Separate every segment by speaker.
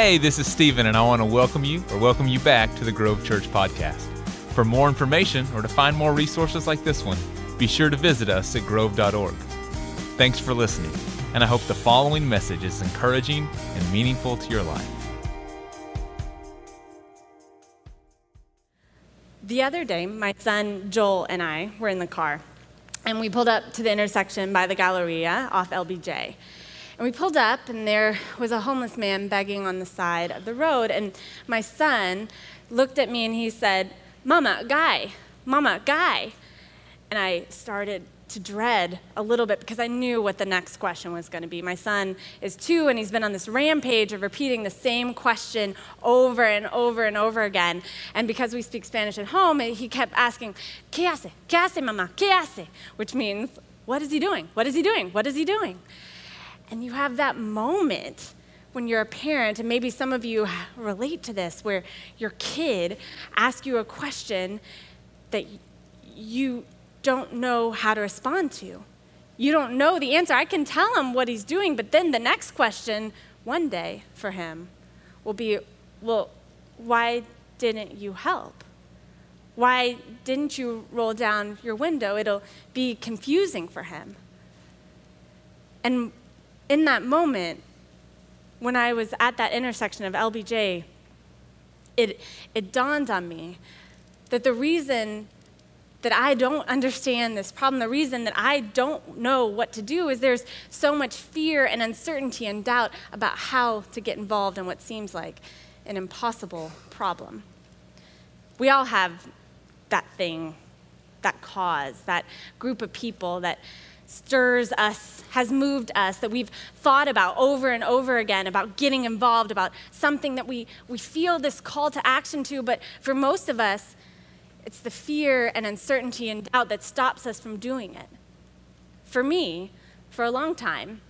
Speaker 1: Hey, this is Stephen, and I want to welcome you or welcome you back to the Grove Church Podcast. For more information or to find more resources like this one, be sure to visit us at grove.org. Thanks for listening, and I hope the following message is encouraging and meaningful to your life.
Speaker 2: The other day, my son Joel and I were in the car, and we pulled up to the intersection by the Galleria off LBJ. And we pulled up, and there was a homeless man begging on the side of the road. And my son looked at me and he said, Mama, guy, Mama, guy. And I started to dread a little bit because I knew what the next question was going to be. My son is two, and he's been on this rampage of repeating the same question over and over and over again. And because we speak Spanish at home, he kept asking, ¿Qué hace? ¿Qué hace, mamá? ¿Qué hace? Which means, what is he doing? What is he doing? What is he doing? And you have that moment when you're a parent, and maybe some of you relate to this, where your kid asks you a question that you don't know how to respond to. You don't know the answer. I can tell him what he's doing, but then the next question, one day for him, will be well, why didn't you help? Why didn't you roll down your window? It'll be confusing for him. And in that moment, when I was at that intersection of LBJ, it, it dawned on me that the reason that I don't understand this problem, the reason that I don't know what to do is there's so much fear and uncertainty and doubt about how to get involved in what seems like an impossible problem. We all have that thing, that cause, that group of people that stirs us, has moved us, that we've thought about over and over again about getting involved, about something that we, we feel this call to action to, but for most of us, it's the fear and uncertainty and doubt that stops us from doing it. For me, for a long time,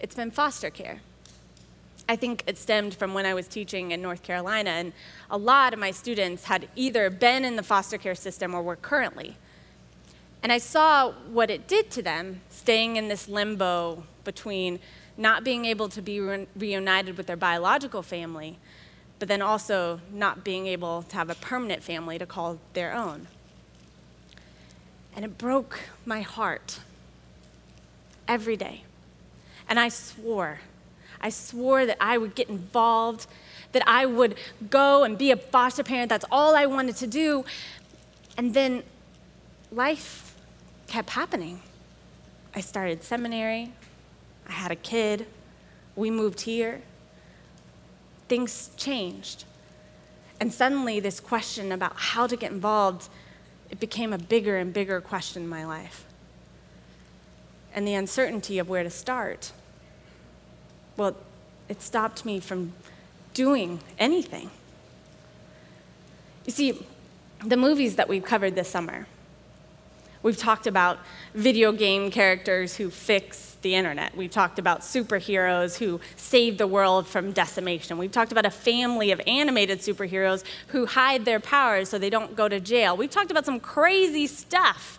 Speaker 2: it's been foster care. I think it stemmed from when I was teaching in North Carolina, and a lot of my students had either been in the foster care system or were currently. And I saw what it did to them, staying in this limbo between not being able to be re- reunited with their biological family, but then also not being able to have a permanent family to call their own. And it broke my heart every day. And I swore, I swore that I would get involved, that I would go and be a foster parent. That's all I wanted to do. And then life kept happening. I started seminary, I had a kid, we moved here. Things changed. And suddenly, this question about how to get involved, it became a bigger and bigger question in my life. And the uncertainty of where to start, well, it stopped me from doing anything. You see, the movies that we've covered this summer, We've talked about video game characters who fix the internet. We've talked about superheroes who save the world from decimation. We've talked about a family of animated superheroes who hide their powers so they don't go to jail. We've talked about some crazy stuff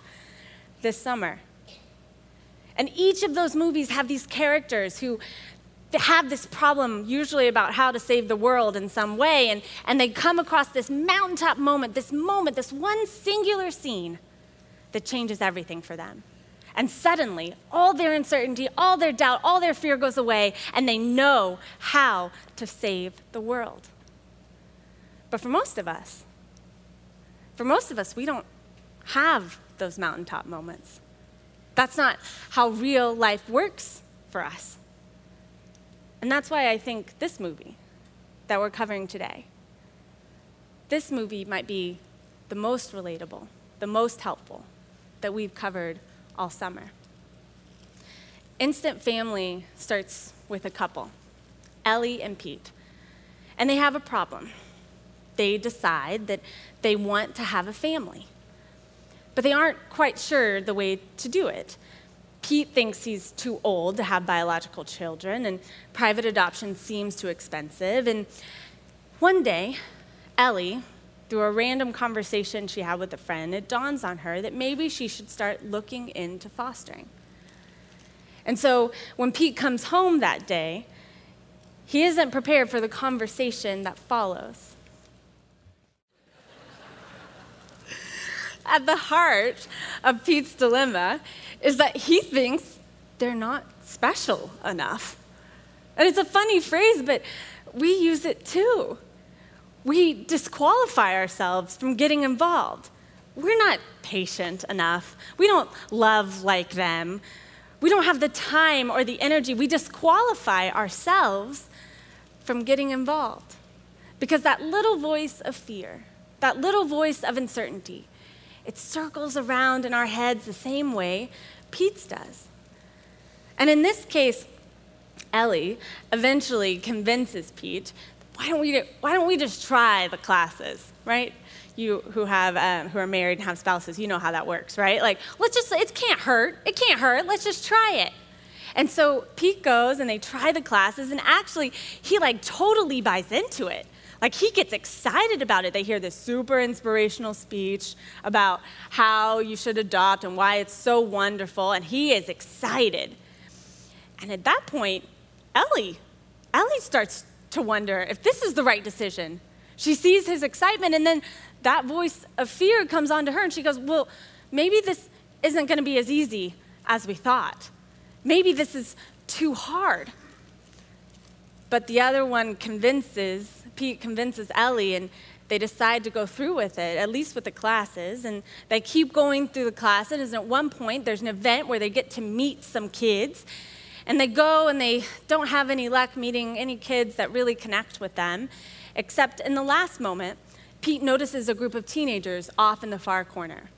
Speaker 2: this summer. And each of those movies have these characters who have this problem, usually about how to save the world in some way, and, and they come across this mountaintop moment, this moment, this one singular scene that changes everything for them. And suddenly, all their uncertainty, all their doubt, all their fear goes away, and they know how to save the world. But for most of us, for most of us, we don't have those mountaintop moments. That's not how real life works for us. And that's why I think this movie that we're covering today, this movie might be the most relatable, the most helpful, that we've covered all summer. Instant Family starts with a couple, Ellie and Pete, and they have a problem. They decide that they want to have a family, but they aren't quite sure the way to do it. Pete thinks he's too old to have biological children, and private adoption seems too expensive. And one day, Ellie, through a random conversation she had with a friend, it dawns on her that maybe she should start looking into fostering. And so when Pete comes home that day, he isn't prepared for the conversation that follows. At the heart of Pete's dilemma is that he thinks they're not special enough. And it's a funny phrase, but we use it too. We disqualify ourselves from getting involved. We're not patient enough. We don't love like them. We don't have the time or the energy. We disqualify ourselves from getting involved. Because that little voice of fear, that little voice of uncertainty, it circles around in our heads the same way Pete's does. And in this case, Ellie eventually convinces Pete, why don't we, why don't we just try the classes, right? You who, have, um, who are married and have spouses, you know how that works, right? Like, let's just, it can't hurt. It can't hurt. Let's just try it. And so Pete goes and they try the classes, and actually, he like totally buys into it. Like he gets excited about it. They hear this super inspirational speech about how you should adopt and why it's so wonderful, and he is excited. And at that point, Ellie, Ellie starts to wonder if this is the right decision. She sees his excitement, and then that voice of fear comes onto her, and she goes, Well, maybe this isn't going to be as easy as we thought. Maybe this is too hard. But the other one convinces, Pete convinces Ellie, and they decide to go through with it, at least with the classes. And they keep going through the classes. And at one point, there's an event where they get to meet some kids. And they go and they don't have any luck meeting any kids that really connect with them, except in the last moment, Pete notices a group of teenagers off in the far corner.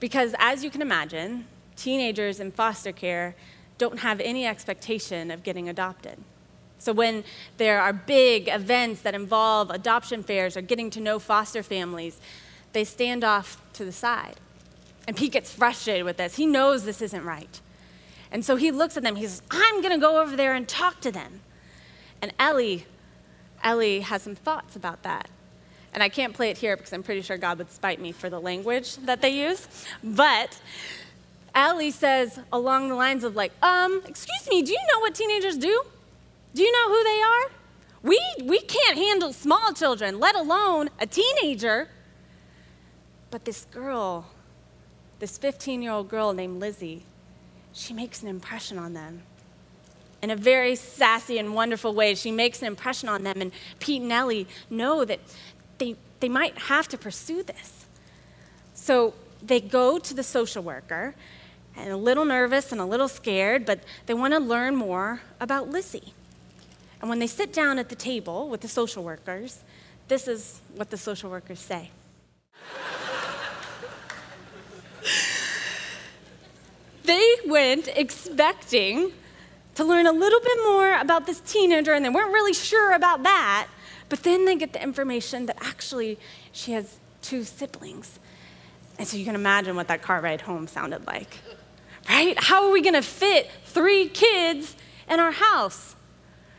Speaker 2: Because as you can imagine, teenagers in foster care don't have any expectation of getting adopted. So when there are big events that involve adoption fairs or getting to know foster families, they stand off to the side. And Pete gets frustrated with this. He knows this isn't right. And so he looks at them. He says, I'm going to go over there and talk to them. And Ellie, Ellie has some thoughts about that. And I can't play it here because I'm pretty sure God would spite me for the language that they use. But Ellie says along the lines of like, um, excuse me, do you know what teenagers do? Do you know who they are? We, we can't handle small children, let alone a teenager. But this girl, this 15 year old girl named Lizzie, she makes an impression on them. In a very sassy and wonderful way, she makes an impression on them. And Pete and Ellie know that they, they might have to pursue this. So they go to the social worker, and a little nervous and a little scared, but they want to learn more about Lizzie. And when they sit down at the table with the social workers, this is what the social workers say. They went expecting to learn a little bit more about this teenager, and they weren't really sure about that. But then they get the information that actually she has two siblings. And so you can imagine what that car ride home sounded like, right? How are we gonna fit three kids in our house?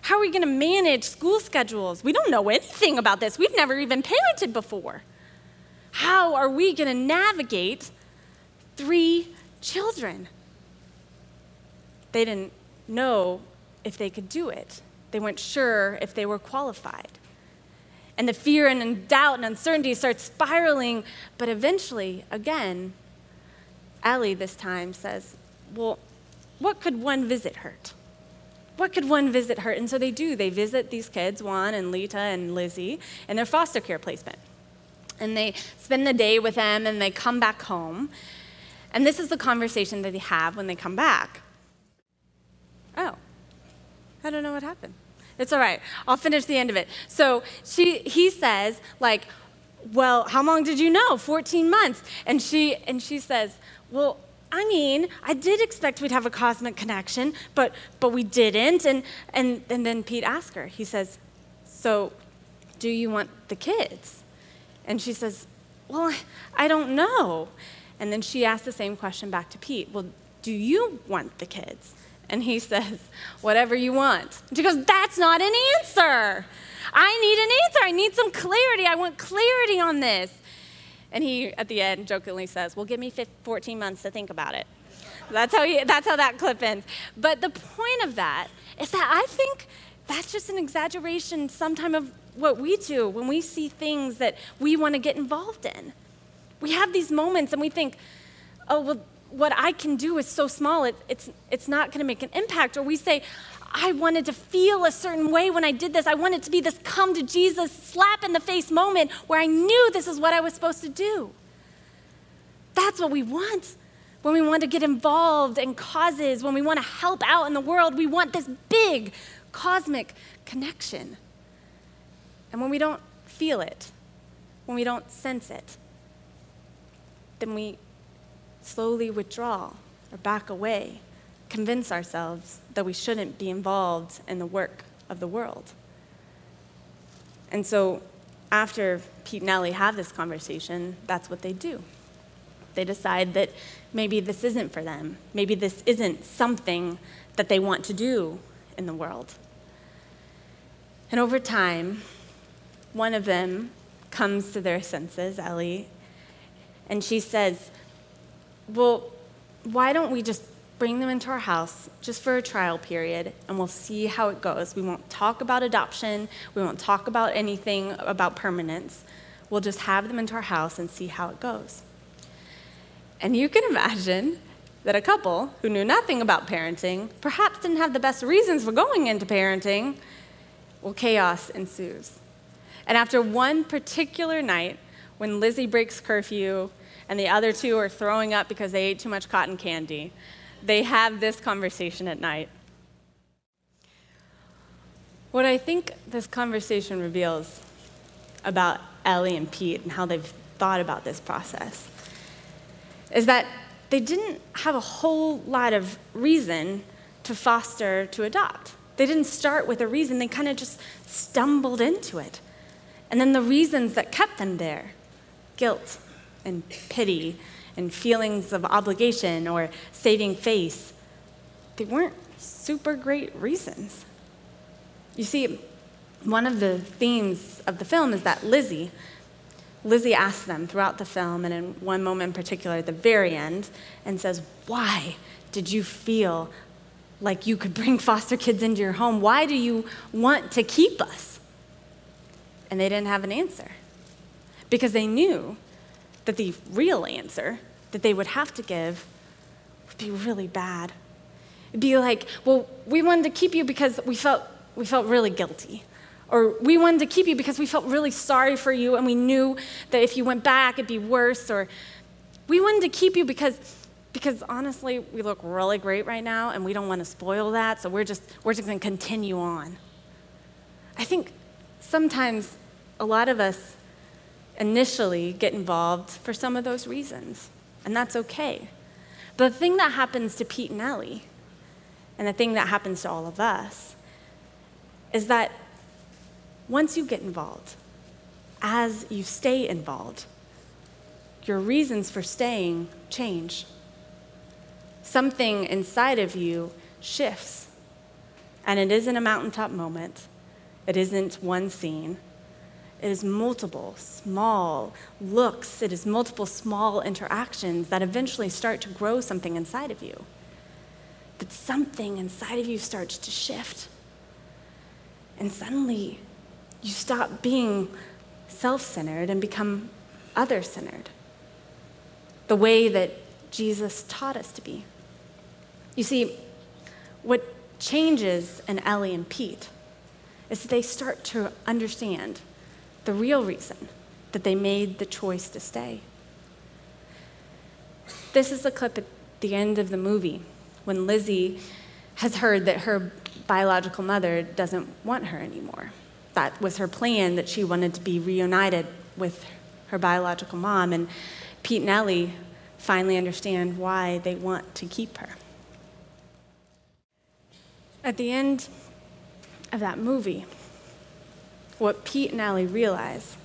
Speaker 2: How are we gonna manage school schedules? We don't know anything about this. We've never even parented before. How are we gonna navigate three children? They didn't know if they could do it. They weren't sure if they were qualified. And the fear and doubt and uncertainty start spiraling, but eventually, again, Ellie this time says, Well, what could one visit hurt? What could one visit hurt? And so they do. They visit these kids, Juan and Lita and Lizzie, in their foster care placement. And they spend the day with them and they come back home. And this is the conversation that they have when they come back. Oh, I don't know what happened. It's all right. I'll finish the end of it. So she, he says, like, well, how long did you know? 14 months. And she, and she says, well, I mean, I did expect we'd have a cosmic connection, but, but we didn't. And, and, and then Pete asks her, he says, so do you want the kids? And she says, well, I don't know. And then she asks the same question back to Pete, well, do you want the kids? And he says, Whatever you want. She goes, That's not an answer. I need an answer. I need some clarity. I want clarity on this. And he, at the end, jokingly says, Well, give me 14 months to think about it. That's how, he, that's how that clip ends. But the point of that is that I think that's just an exaggeration sometime of what we do when we see things that we want to get involved in. We have these moments and we think, oh, well, what I can do is so small, it, it's, it's not going to make an impact. Or we say, I wanted to feel a certain way when I did this. I wanted to be this come to Jesus, slap in the face moment where I knew this is what I was supposed to do. That's what we want. When we want to get involved in causes, when we want to help out in the world, we want this big cosmic connection. And when we don't feel it, when we don't sense it, then we slowly withdraw or back away, convince ourselves that we shouldn't be involved in the work of the world. And so, after Pete and Ellie have this conversation, that's what they do. They decide that maybe this isn't for them. Maybe this isn't something that they want to do in the world. And over time, one of them comes to their senses, Ellie, and she says, Well, why don't we just bring them into our house just for a trial period and we'll see how it goes? We won't talk about adoption, we won't talk about anything about permanence. We'll just have them into our house and see how it goes. And you can imagine that a couple who knew nothing about parenting, perhaps didn't have the best reasons for going into parenting, well, chaos ensues. And after one particular night, when Lizzie breaks curfew and the other two are throwing up because they ate too much cotton candy, they have this conversation at night. What I think this conversation reveals about Ellie and Pete and how they've thought about this process is that they didn't have a whole lot of reason to foster to adopt. They didn't start with a reason, they kind of just stumbled into it. And then the reasons that kept them there guilt and pity and feelings of obligation or saving face they weren't super great reasons. You see, one of the themes of the film is that Lizzie, Lizzie asks them throughout the film, and in one moment in particular at the very end, and says, Why did you feel like you could bring foster kids into your home? Why do you want to keep us? And they didn't have an answer because they knew that the real answer that they would have to give would be really bad. It'd be like, well, we wanted to keep you because we felt, we felt really guilty. Or we wanted to keep you because we felt really sorry for you and we knew that if you went back, it'd be worse. Or we wanted to keep you because because honestly, we look really great right now and we don't want to spoil that, so we're just, we're just going to continue on. I think sometimes a lot of us initially get involved for some of those reasons, and that's okay. But the thing that happens to Pete and Ellie, and the thing that happens to all of us, is that once you get involved, as you stay involved, your reasons for staying change something inside of you shifts. And it isn't a mountaintop moment, it isn't one scene. It is multiple small looks, it is multiple small interactions that eventually start to grow something inside of you. That something inside of you starts to shift. And suddenly, you stop being self centered and become other centered. The way that Jesus taught us to be. You see, what changes in Ellie and Pete is that they start to understand the real reason that they made the choice to stay. This is a clip at the end of the movie when Lizzie has heard that her biological mother doesn't want her anymore. That was her plan, that she wanted to be reunited with her biological mom. And Pete and Ellie finally understand why they want to keep her. At the end of that movie, what Pete and Ellie realize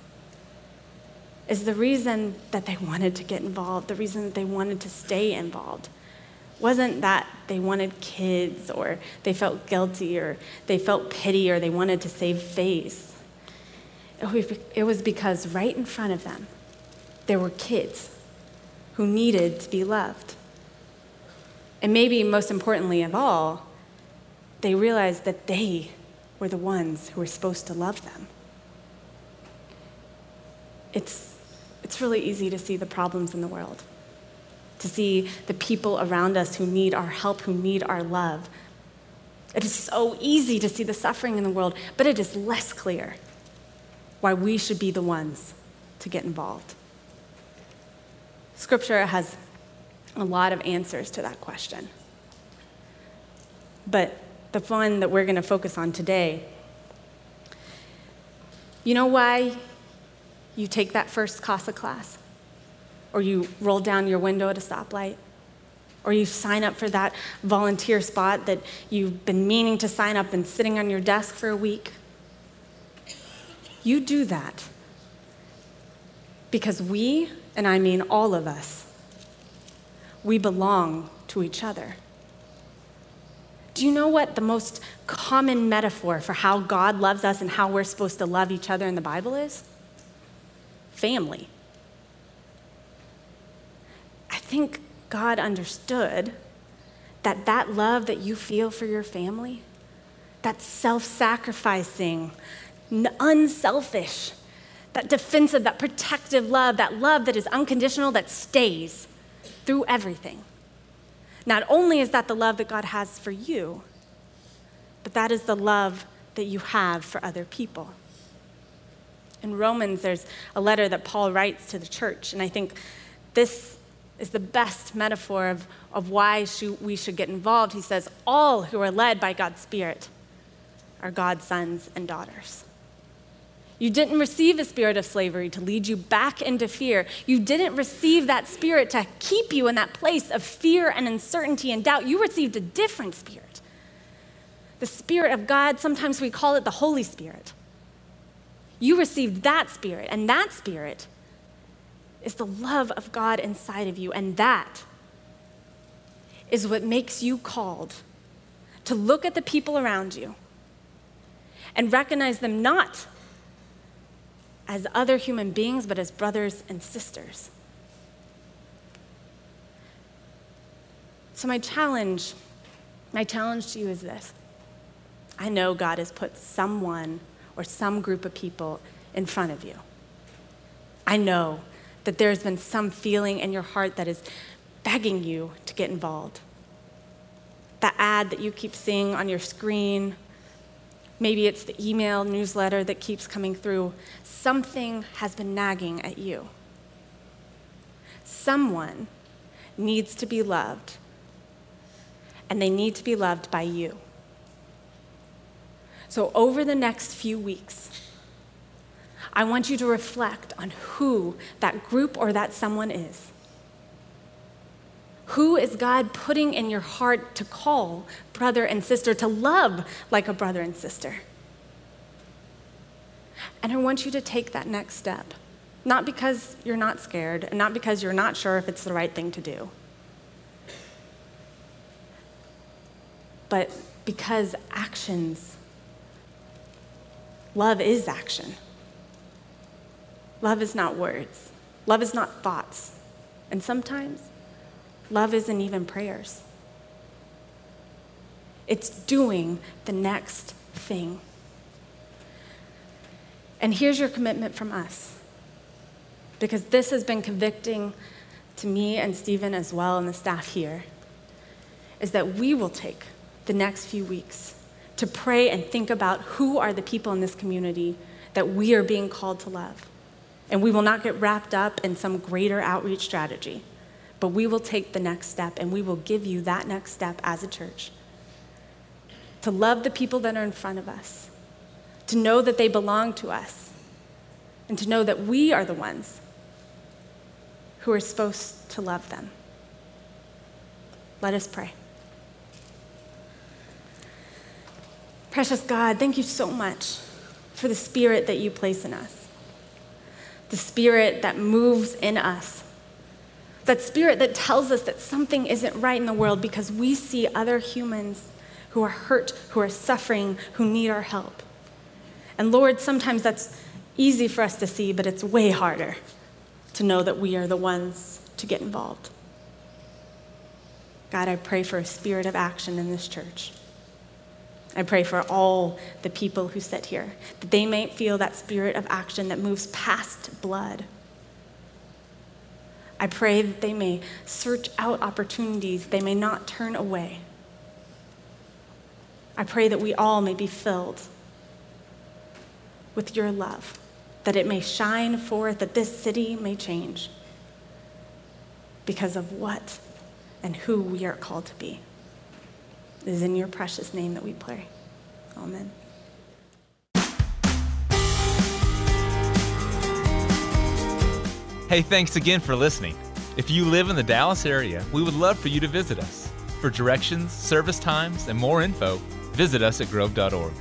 Speaker 2: is the reason that they wanted to get involved, the reason that they wanted to stay involved, wasn't that they wanted kids or they felt guilty or they felt pity or they wanted to save face. It was because right in front of them, there were kids who needed to be loved. And maybe most importantly of all, they realized that they we're the ones who are supposed to love them. It's, it's really easy to see the problems in the world, to see the people around us who need our help, who need our love. It is so easy to see the suffering in the world, but it is less clear why we should be the ones to get involved. Scripture has a lot of answers to that question. But the one that we're going to focus on today, you know why you take that first CASA class? Or you roll down your window at a stoplight? Or you sign up for that volunteer spot that you've been meaning to sign up and sitting on your desk for a week? You do that because we, and I mean all of us, we belong to each other. Do you know what the most common metaphor for how God loves us and how we're supposed to love each other in the Bible is? Family. I think God understood that that love that you feel for your family, that self sacrificing, unselfish, that defensive, that protective love, that love that is unconditional, that stays through everything. Not only is that the love that God has for you, but that is the love that you have for other people. In Romans, there's a letter that Paul writes to the church, and I think this is the best metaphor of, of why we should get involved. He says, All who are led by God's Spirit are God's sons and daughters. You didn't receive a spirit of slavery to lead you back into fear. You didn't receive that spirit to keep you in that place of fear and uncertainty and doubt. You received a different spirit. The Spirit of God, sometimes we call it the Holy Spirit. You received that spirit, and that spirit is the love of God inside of you, and that is what makes you called to look at the people around you and recognize them not as other human beings, but as brothers and sisters. So, my challenge, my challenge to you is this I know God has put someone or some group of people in front of you. I know that there's been some feeling in your heart that is begging you to get involved. That ad that you keep seeing on your screen, Maybe it's the email newsletter that keeps coming through. Something has been nagging at you. Someone needs to be loved, and they need to be loved by you. So, over the next few weeks, I want you to reflect on who that group or that someone is. Who is God putting in your heart to call brother and sister, to love like a brother and sister? And I want you to take that next step. Not because you're not scared, and not because you're not sure if it's the right thing to do, but because actions, love is action. Love is not words, love is not thoughts. And sometimes Love isn't even prayers, it's doing the next thing. And here's your commitment from us, because this has been convicting to me and Stephen as well, and the staff here, is that we will take the next few weeks to pray and think about who are the people in this community that we are being called to love. And we will not get wrapped up in some greater outreach strategy. But we will take the next step and we will give you that next step as a church to love the people that are in front of us, to know that they belong to us, and to know that we are the ones who are supposed to love them. Let us pray. Precious God, thank you so much for the spirit that you place in us, the spirit that moves in us that spirit that tells us that something isn't right in the world because we see other humans who are hurt, who are suffering, who need our help. And Lord, sometimes that's easy for us to see, but it's way harder to know that we are the ones to get involved. God, I pray for a spirit of action in this church. I pray for all the people who sit here, that they may feel that spirit of action that moves past blood. I pray that they may search out opportunities they may not turn away. I pray that we all may be filled with your love, that it may shine forth, that this city may change because of what and who we are called to be. It is in your precious name that we pray. Amen.
Speaker 1: Hey, thanks again for listening. If you live in the Dallas area, we would love for you to visit us. For directions, service times, and more info, visit us at grove.org.